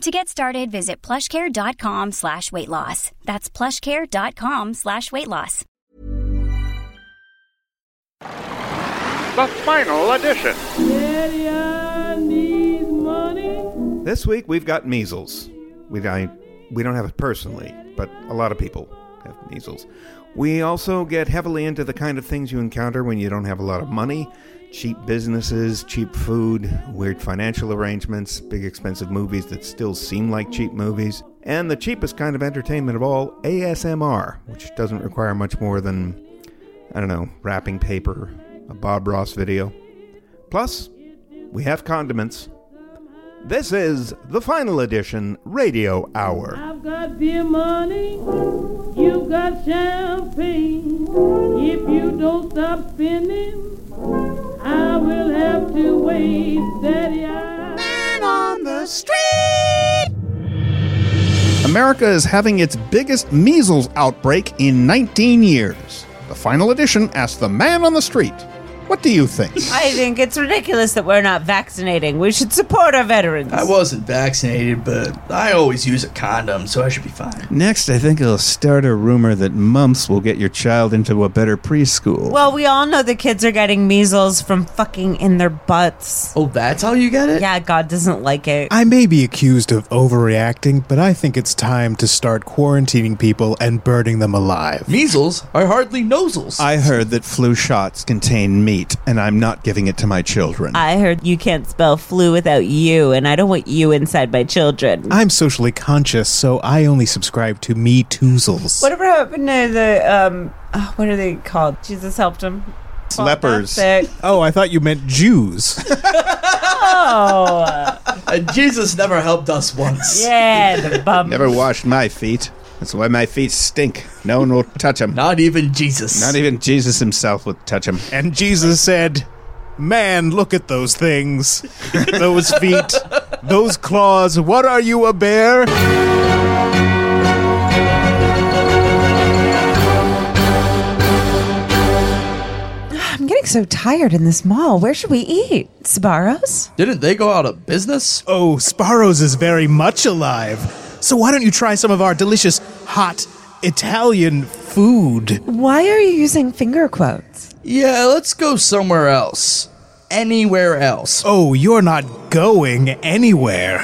To get started, visit plushcare.com slash weight loss. That's plushcare.com slash weight loss. The final edition. This week we've got measles. We I, we don't have it personally, but a lot of people have measles. We also get heavily into the kind of things you encounter when you don't have a lot of money cheap businesses, cheap food, weird financial arrangements, big expensive movies that still seem like cheap movies, and the cheapest kind of entertainment of all, ASMR, which doesn't require much more than, I don't know, wrapping paper, a Bob Ross video. Plus, we have condiments. This is the final edition Radio Hour. I've got beer money, you've got champagne. If you don't stop spending, I will have to wait, Daddy. I... Man on the street. America is having its biggest measles outbreak in 19 years. The final edition asks the man on the street, What do you think? I think it's ridiculous that we're not vaccinating. We should support our veterans. I wasn't vaccinated, but I always use a condom, so I should be fine. Next, I think it'll start a rumor that mumps will get your child into a better preschool. Well, we all know the kids are getting measles from fucking in their butts. Oh, that's how you get it? Yeah, God doesn't like it. I may be accused of overreacting, but I think it's time to start quarantining people and burning them alive. Measles are hardly nosels. I heard that flu shots contain meat, and I'm not giving it to my children. I heard you can't spell flu without you, and I don't want you inside my children. I'm socially conscious, so I only subscribe to Me Toozles. Whatever happened to the um? uh, what are they called? Jesus helped him. Well, Lepers. that's. Oh, I thought you meant Jews. Oh, And Jesus never helped us once. yeah, the bum. Never washed my feet. That's why my feet stink. No one will touch them. Not even Jesus. Not even Jesus himself would touch them. and Jesus said, Man, look at those things. those feet. Those claws. What are you, a bear? I'm getting so tired in this mall. Where should we eat? Sbarro's? Didn't they go out of business? Oh, Sbarro's is very much alive. So why don't you try some of our delicious, hot Italian food? Why are you using finger quotes? Yeah, let's go somewhere else. Anywhere else. Oh, you're not going anywhere.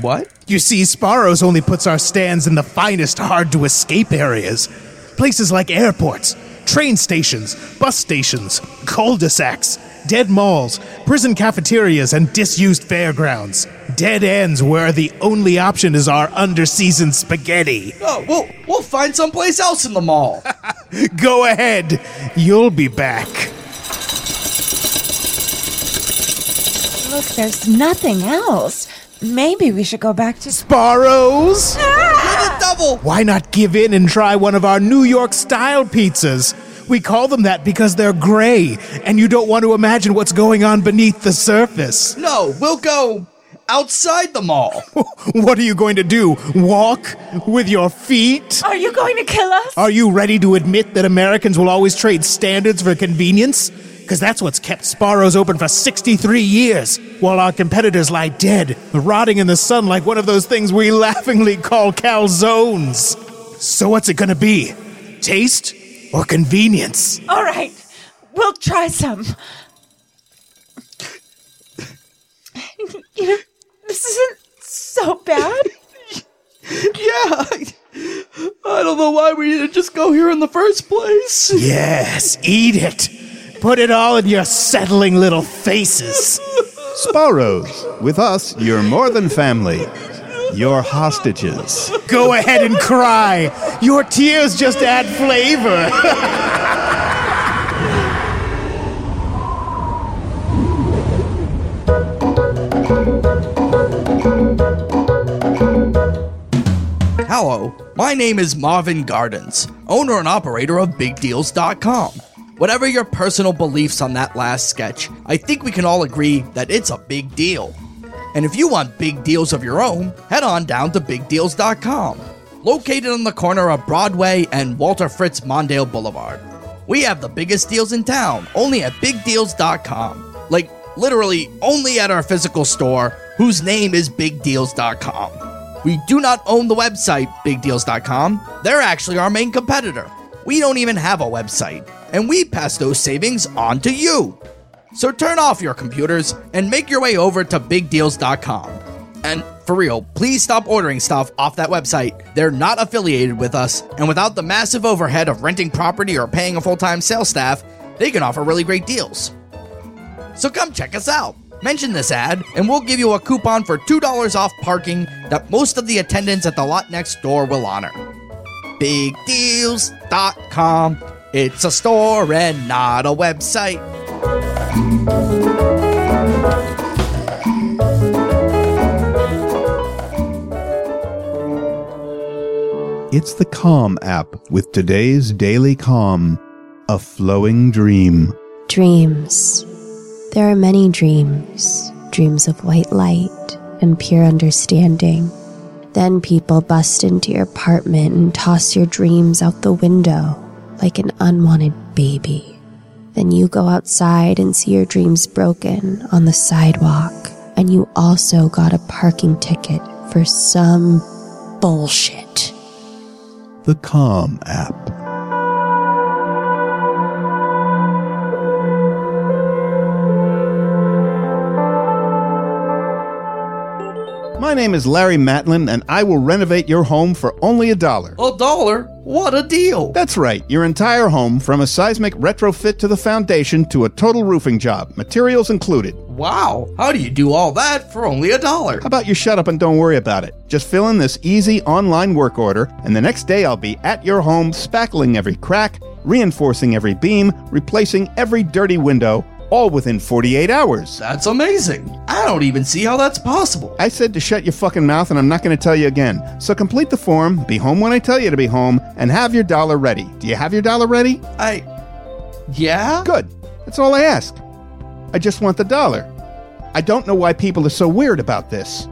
What? You see, Sbarro's only puts our stands in the finest hard to escape areas. Places like airports, train stations, bus stations, cul de sacs, dead malls, prison cafeterias, and disused fairgrounds. Dead ends where the only option is our underseasoned spaghetti. Oh, we'll, we'll find someplace else in the mall. Go ahead, you'll be back. Look, there's nothing else. Maybe we should go back to Sbarro's? Ah! Get a double! Why not give in and try one of our New York style pizzas? We call them that because they're gray, and you don't want to imagine what's going on beneath the surface. No, we'll go outside the mall. What are you going to do? Walk with your feet? Are you going to kill us? Are you ready to admit that Americans will always trade standards for convenience? Because that's what's kept Sbarro's open for 63 years, while our competitors lie dead, rotting in the sun like one of those things we laughingly call calzones. So what's it gonna be? Taste or convenience? All right, we'll try some. You know, this isn't so bad. yeah, I don't know why we didn't just go here in the first place. Yes, eat it. Put it all in your settling little faces. Sbarro's, with us, you're more than family. You're hostages. Go ahead and cry. Your tears just add flavor. My name is Marvin Gardens, owner and operator of BigDeals.com. Whatever your personal beliefs on that last sketch, I think we can all agree that it's a big deal. And if you want big deals of your own, head on down to BigDeals.com, located on the corner of Broadway and Walter Fritz Mondale Boulevard. We have the biggest deals in town, only at BigDeals.com. Like, literally, only at our physical store, whose name is BigDeals.com. We do not own the website, BigDeals.com. They're actually our main competitor. We don't even have a website, and we pass those savings on to you. So turn off your computers and make your way over to BigDeals.com. And for real, please stop ordering stuff off that website. They're not affiliated with us, and without the massive overhead of renting property or paying a full time sales staff, they can offer really great deals. So come check us out. Mention this ad, and we'll give you a coupon for $2 off parking that most of the attendants at the lot next door will honor. BigDeals.com. It's a store and not a website. It's the Calm app with today's daily calm. A flowing dream. Dreams. There are many dreams dreams of white light and pure understanding. Then people bust into your apartment and toss your dreams out the window like an unwanted baby. Then you go outside and see your dreams broken on the sidewalk, and you also got a parking ticket for some bullshit. The Calm app. My name is Larry Matlin, and I will renovate your home for only a dollar. A dollar? What a deal! That's right, your entire home, from a seismic retrofit to the foundation to a total roofing job, materials included. Wow, how do you do all that for only a dollar? How about you shut up and don't worry about it? Just fill in this easy online work order, and the next day I'll be at your home, spackling every crack, reinforcing every beam, replacing every dirty window, all within 48 hours. That's amazing. I don't even see how that's possible. I said to shut your fucking mouth, and I'm not going to tell you again. So complete the form, be home when I tell you to be home, and have your dollar ready. Do you have your dollar ready? I. Yeah? Good. That's all I ask. I just want the dollar. I don't know why people are so weird about this.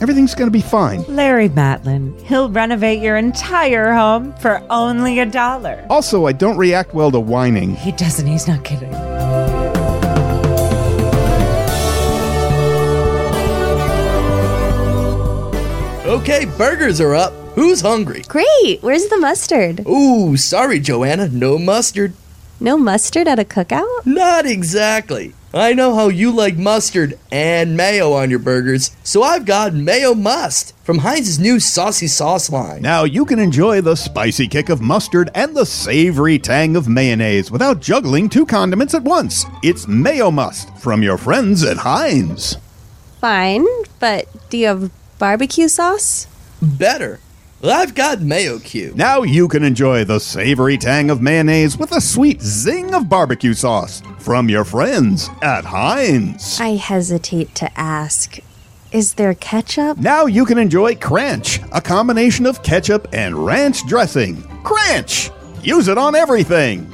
Everything's going to be fine. Larry Matlin. He'll renovate your entire home for only a dollar. Also, I don't react well to whining. He doesn't. He's not kidding. Okay, burgers are up. Who's hungry? Great! Where's the mustard? Ooh, sorry, Joanna, no mustard. No mustard at a cookout? Not exactly. I know how you like mustard and mayo on your burgers, so I've got Mayo Must from Heinz's new saucy sauce line. Now you can enjoy the spicy kick of mustard and the savory tang of mayonnaise without juggling two condiments at once. It's Mayo Must from your friends at Heinz. Fine, but do you have barbecue sauce? Better. I've got Mayo Q. Now you can enjoy the savory tang of mayonnaise with a sweet zing of barbecue sauce from your friends at Heinz. I hesitate to ask. Is there ketchup? Now you can enjoy Cranch, a combination of ketchup and ranch dressing. Cranch! Use it on everything.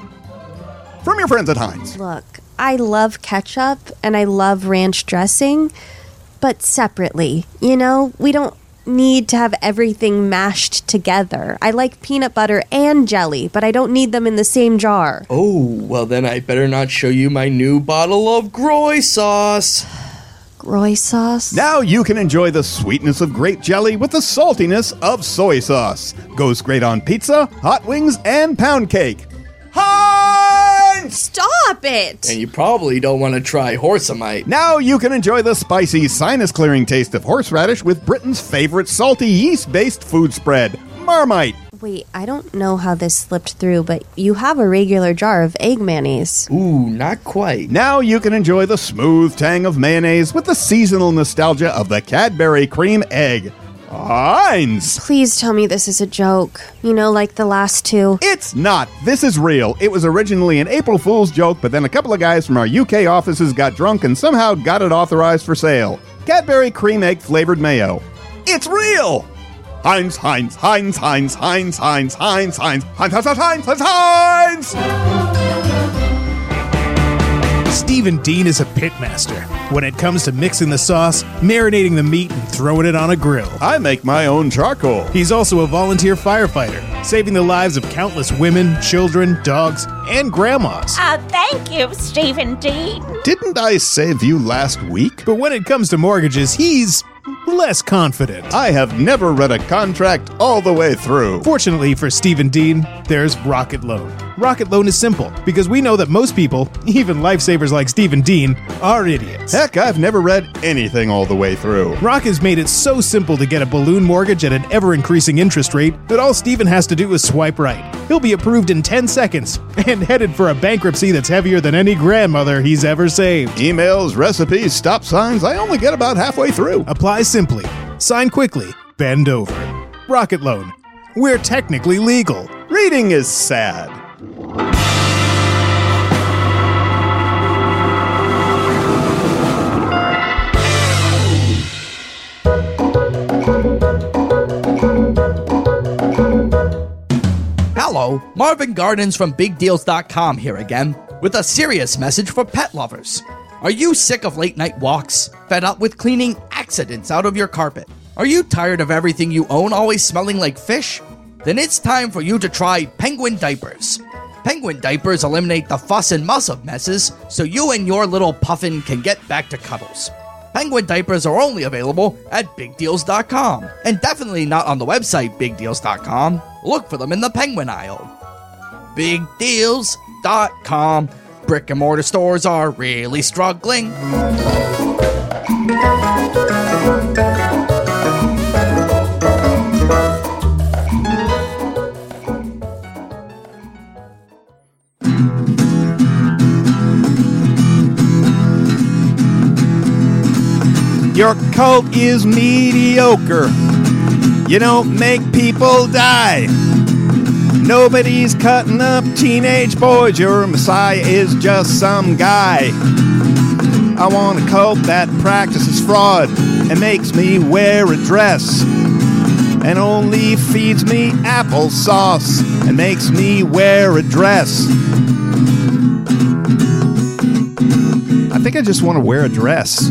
From your friends at Heinz. Look, I love ketchup and I love ranch dressing, but separately. You know, we don't need to have everything mashed together. I like peanut butter and jelly, but I don't need them in the same jar. Oh, well, then I better not show you my new bottle of Groy sauce. Groy sauce? Now you can enjoy the sweetness of grape jelly with the saltiness of soy sauce. Goes great on pizza, hot wings, and pound cake. Heinz! Stop it! And you probably don't want to try horsemite. Now you can enjoy the spicy, sinus clearing taste of horseradish with Britain's favorite salty yeast based food spread. Marmite. Wait, I don't know how this slipped through, but you have a regular jar of egg mayonnaise. Ooh, not quite. Now you can enjoy the smooth tang of mayonnaise with the seasonal nostalgia of the Cadbury cream egg. Heinz! Please tell me this is a joke. You know, like the last two. It's not. This is real. It was originally an April Fool's joke, but then a couple of guys from our UK offices got drunk and somehow got it authorized for sale. Cadbury cream egg flavored mayo. It's real! Heinz, Heinz, Heinz, Heinz, Heinz, Heinz, Heinz, Heinz, Heinz, Heinz, Heinz, Heinz, Heinz! Stephen Dean is a pitmaster when it comes to mixing the sauce, marinating the meat, and throwing it on a grill. I make my own charcoal. He's also a volunteer firefighter, saving the lives of countless women, children, dogs, and grandmas. Uh, thank you, Stephen Dean. Didn't I save you last week? But when it comes to mortgages, he's less confident. I have never read a contract all the way through. Fortunately for Stephen Dean, there's Rocket Loan. Rocket Loan is simple because we know that most people, even lifesavers like Stephen Dean, are idiots. Heck, I've never read anything all the way through. Rock has made it so simple to get a balloon mortgage at an ever increasing interest rate that all Stephen has to do is swipe right. He'll be approved in 10 seconds and headed for a bankruptcy that's heavier than any grandmother he's ever saved. Emails, recipes, stop signs, I only get about halfway through. Apply simply, sign quickly, bend over. Rocket Loan. We're technically legal. Reading is sad. Marvin Gardens from BigDeals.com here again with a serious message for pet lovers. Are you sick of late night walks? Fed up with cleaning accidents out of your carpet? Are you tired of everything you own always smelling like fish? Then it's time for you to try Penguin Diapers. Penguin Diapers eliminate the fuss and muss of messes so you and your little puffin can get back to cuddles. Penguin diapers are only available at bigdeals.com and definitely not on the website bigdeals.com. Look for them in the penguin aisle. Bigdeals.com. Brick and mortar stores are really struggling. Your cult is mediocre. You don't make people die. Nobody's cutting up teenage boys. Your messiah is just some guy. I want a cult that practices fraud and makes me wear a dress. And only feeds me applesauce and makes me wear a dress. I think I just want to wear a dress.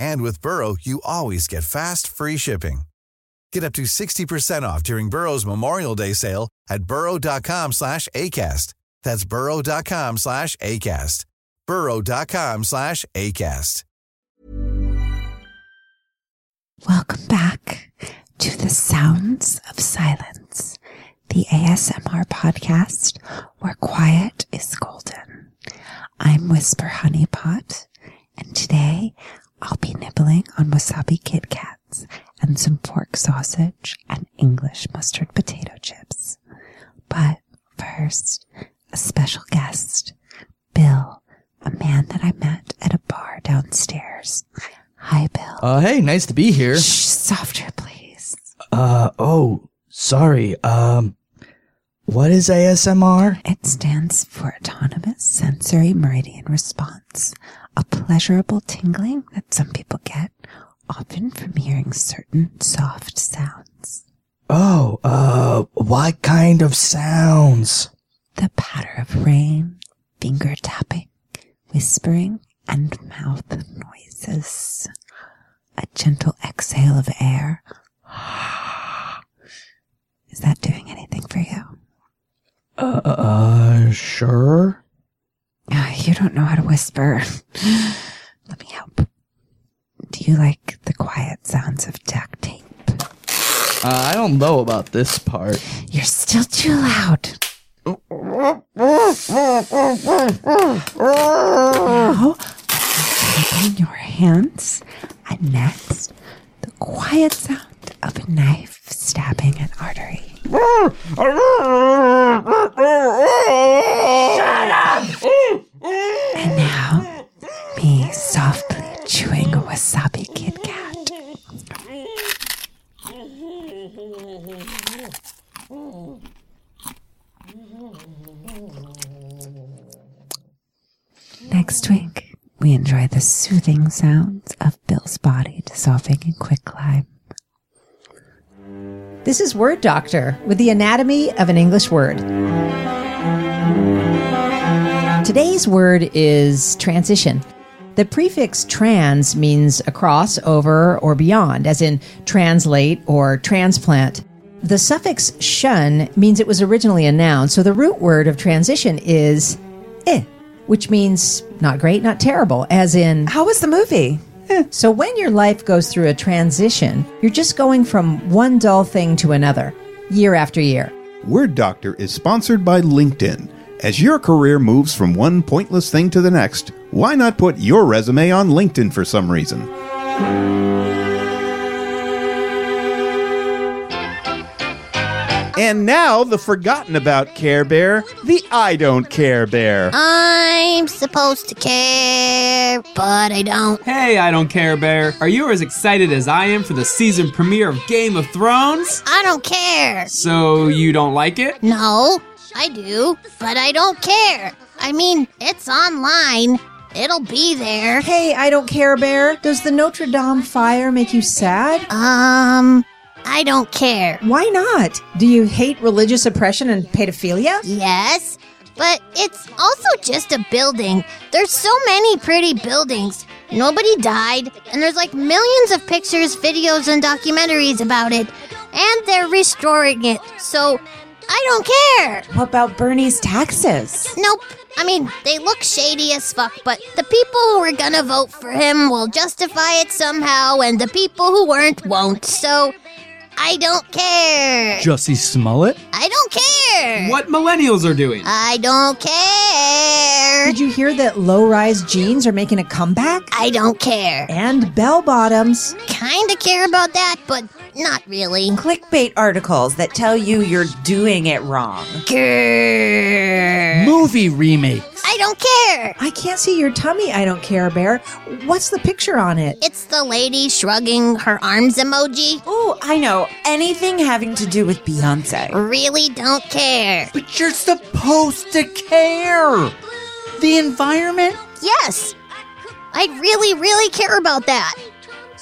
And with Burrow, you always get fast, free shipping. Get up to 60% off during Burrow's Memorial Day sale at burrow.com slash ACAST. That's burrow.com slash ACAST. burrow.com slash ACAST. Welcome back to the Sounds of Silence, the ASMR podcast where quiet is golden. I'm Whisper Honeypot, and today I'll be nibbling on wasabi Kit Kats and some pork sausage and English mustard potato chips. But first, a special guest, Bill, a man that I met at a bar downstairs. Hi, Bill. Uh, hey, nice to be here. Shh, softer, please. Uh, oh, sorry. Um, what is ASMR? It stands for Autonomous Sensory Meridian Response, a pleasurable tingling that some people get, often from hearing certain soft sounds. Oh, uh, what kind of sounds? The patter of rain, finger tapping, whispering, and mouth noises. A gentle exhale of air. Is that doing anything for you? Uh, uh sure. You don't know how to whisper. Let me help. Do you like the quiet sounds of duct tape? Uh, I don't know about this part. You're still too loud. Now, tapping your hands, and next, the quiet sound of a knife stabbing an artery. And now, me softly chewing a wasabi Kit Kat. Next week, we enjoy the soothing sounds of Bill's body dissolving in quicklime. This is Word Doctor with the anatomy of an English word. Today's word is transition. The prefix trans means across, over, or beyond, as in translate or transplant. The suffix shun means it was originally a noun, so the root word of transition is eh, which means not great, not terrible, as in. How was the movie? Eh. So when your life goes through a transition, you're just going from one dull thing to another, year after year. Word Doctor is sponsored by LinkedIn. As your career moves from one pointless thing to the next, why not put your resume on LinkedIn for some reason? And now, the forgotten about Care Bear, the I Don't Care Bear. I'm supposed to care, but I don't. Hey, I don't care, Bear. Are you as excited as I am for the season premiere of Game of Thrones? I don't care. So you don't like it? No, I do, but I don't care. I mean, it's online. It'll be there. Hey, I don't care, Bear. Does the Notre Dame fire make you sad? Um, I don't care. Why not? Do you hate religious oppression and pedophilia? Yes, but it's also just a building. There's so many pretty buildings. Nobody died, and there's like millions of pictures, videos, and documentaries about it. And they're restoring it, so I don't care. What about Bernie's taxes? Nope. I mean, they look shady as fuck, but the people who are gonna vote for him will justify it somehow, and the people who weren't won't. So, I don't care. Jussie Smollett? I don't care. What millennials are doing? I don't care. Did you hear that low rise jeans are making a comeback? I don't care. And bell bottoms. Kinda care about that, but not really. Clickbait articles that tell you you're doing it wrong. Grrr. Movie remakes. I don't care. I can't see your tummy, I don't care, Bear. What's the picture on it? It's the lady shrugging her arms emoji. Oh, I know. Anything having to do with Beyonce. Really don't care. But you're supposed to care. The environment? Yes. I really, really care about that.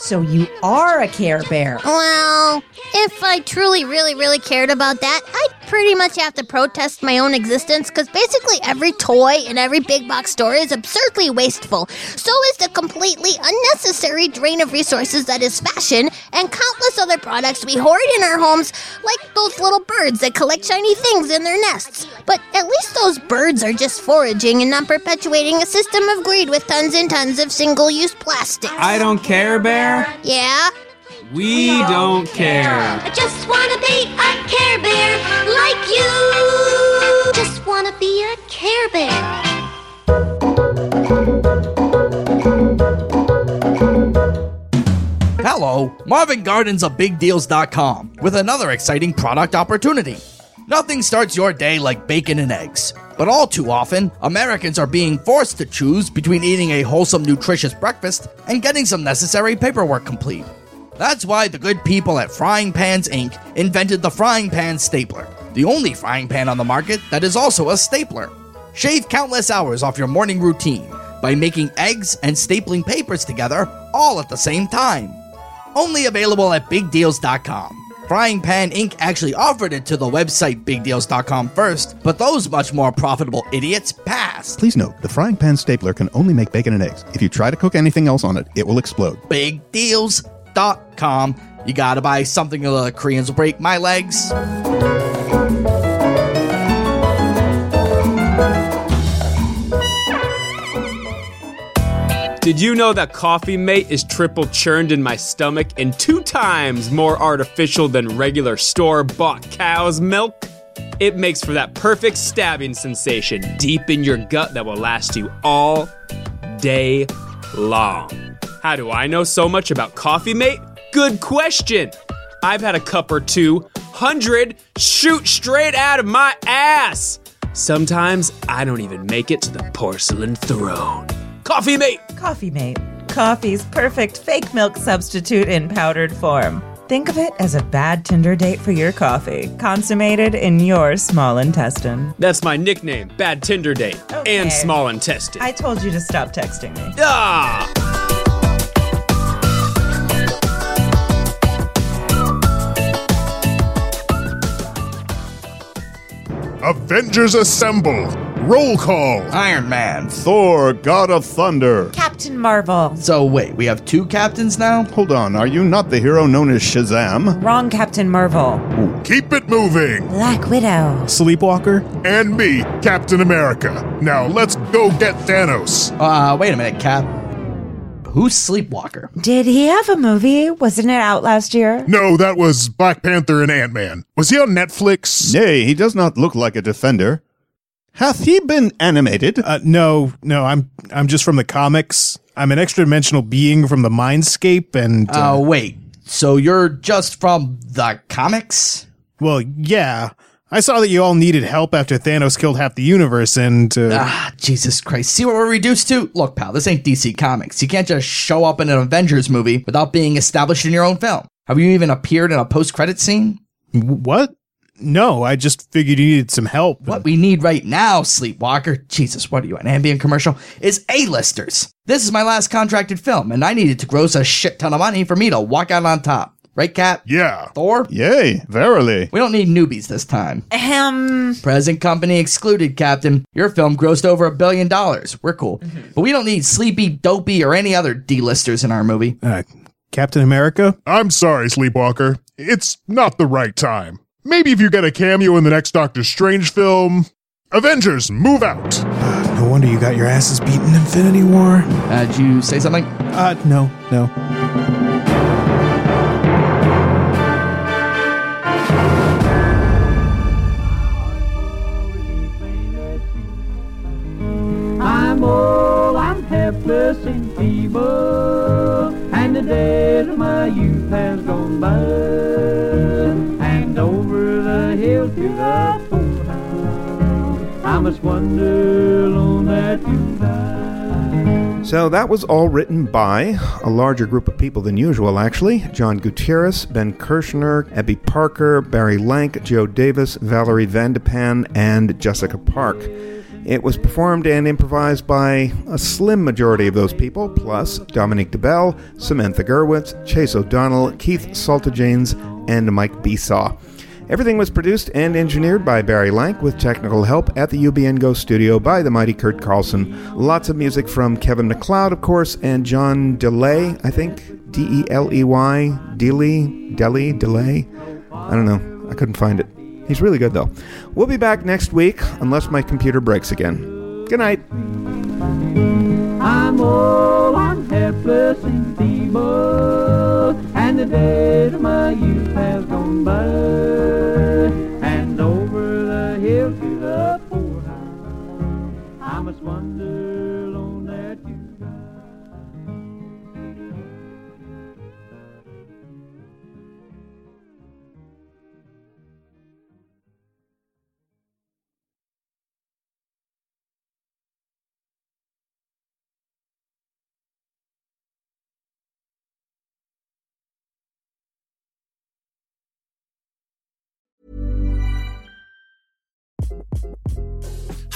So you are a Care Bear. Well, if I truly, really, really cared about that, I'd pretty much have to protest my own existence because basically every toy in every big box store is absurdly wasteful. So is the completely unnecessary drain of resources that is fashion and countless other products we hoard in our homes, like those little birds that collect shiny things in their nests. But at least those birds are just foraging and not perpetuating a system of greed with tons and tons of single use plastic. I don't care, Bear. Yeah? We don't care. I just wanna be a Care Bear like you. Just wanna be a Care Bear. Hello, Marvin Gardens of BigDeals.com with another exciting product opportunity. Nothing starts your day like bacon and eggs. But all too often, Americans are being forced to choose between eating a wholesome, nutritious breakfast and getting some necessary paperwork complete. That's why the good people at Frying Pans Inc. invented the Frying Pan Stapler, the only frying pan on the market that is also a stapler. Shave countless hours off your morning routine by making eggs and stapling papers together all at the same time. Only available at bigdeals.com. Frying Pan Inc. actually offered it to the website bigdeals.com first, but those much more profitable idiots passed. Please note, the frying pan stapler can only make bacon and eggs. If you try to cook anything else on it, it will explode. Bigdeals.com. You gotta buy something or the Koreans will break my legs. Did you know that Coffee Mate is triple churned in my stomach and two times more artificial than regular store bought cow's milk? It makes for that perfect stabbing sensation deep in your gut that will last you all day long. How do I know so much about Coffee Mate? Good question. I've had a cup or two, hundred shoot straight out of my ass. Sometimes I don't even make it to the porcelain throne. Coffee Mate! Coffee Mate. Coffee's perfect fake milk substitute in powdered form. Think of it as a bad Tinder date for your coffee, consummated in your small intestine. That's my nickname, Bad Tinder Date, and Small Intestine. I told you to stop texting me. Ah! Avengers Assemble! Roll call! Iron Man. Thor, God of Thunder. Captain Marvel. So wait, we have two captains now? Hold on, are you not the hero known as Shazam? Wrong Captain Marvel. Keep it moving! Black Widow. Sleepwalker? And me, Captain America. Now let's go get Thanos. Uh, wait a minute, Cap. Who's Sleepwalker? Did he have a movie? Wasn't it out last year? No, that was Black Panther and Ant Man. Was he on Netflix? Nay, he does not look like a defender. Hath he been animated? Uh, no, no, I'm I'm just from the comics. I'm an extra dimensional being from the Mindscape, and uh, Oh, wait. So you're just from the comics? well, yeah. I saw that you all needed help after Thanos killed half the universe, and uh, Ah, Jesus Christ. See what we're reduced to? Look, pal, this ain't DC Comics. You can't just show up in an Avengers movie without being established in your own film. Have you even appeared in a post credit scene? what? No, I just figured you needed some help. What we need right now, Sleepwalker, Jesus, what are you, an Ambien commercial? Is A-listers. This is my last contracted film, and I needed to gross a shit ton of money for me to walk out on top. Right, Cap? Yeah. Thor? Yay, verily. We don't need newbies this time. Ahem. Present company excluded, Captain. Your film grossed over a billion dollars. We're cool. But we don't need Sleepy, Dopey, or any other D-listers in our movie. Uh, Captain America? I'm sorry, Sleepwalker. It's not the right time. Maybe if you get a cameo in the next Doctor Strange film. Avengers, move out! No wonder you got your asses beaten in Infinity War. Uh, did you say something? Uh, no, no. And and the days of my youth has gone by. And over the hill to the poorhouse, I must wander alone you die. So that was all written by a larger group of people than usual, actually. John Gutierrez, Ben Kirshner, Abby Parker, Barry Lank, Joe Davis, Valerie Vandepan, and Jessica Park. It was performed and improvised by a slim majority of those people, plus Dominique DeBell, Samantha Gerwitz, Chase O'Donnell, Keith Saltajanes, and Mike Besaw. Everything was produced and engineered by Barry Lank with technical help at the UBN Go studio by the mighty Kurt Carlson. Lots of music from Kevin MacLeod, of course, and John DeLay, I think. D E L E Y. Delay? Delay? Delay? I don't know. I couldn't find it. He's really good, though. We'll be back next week, unless my computer breaks again. Good night. I'm I'm helpless and feeble, and the of my youth gone by. And over the hill to the I must wander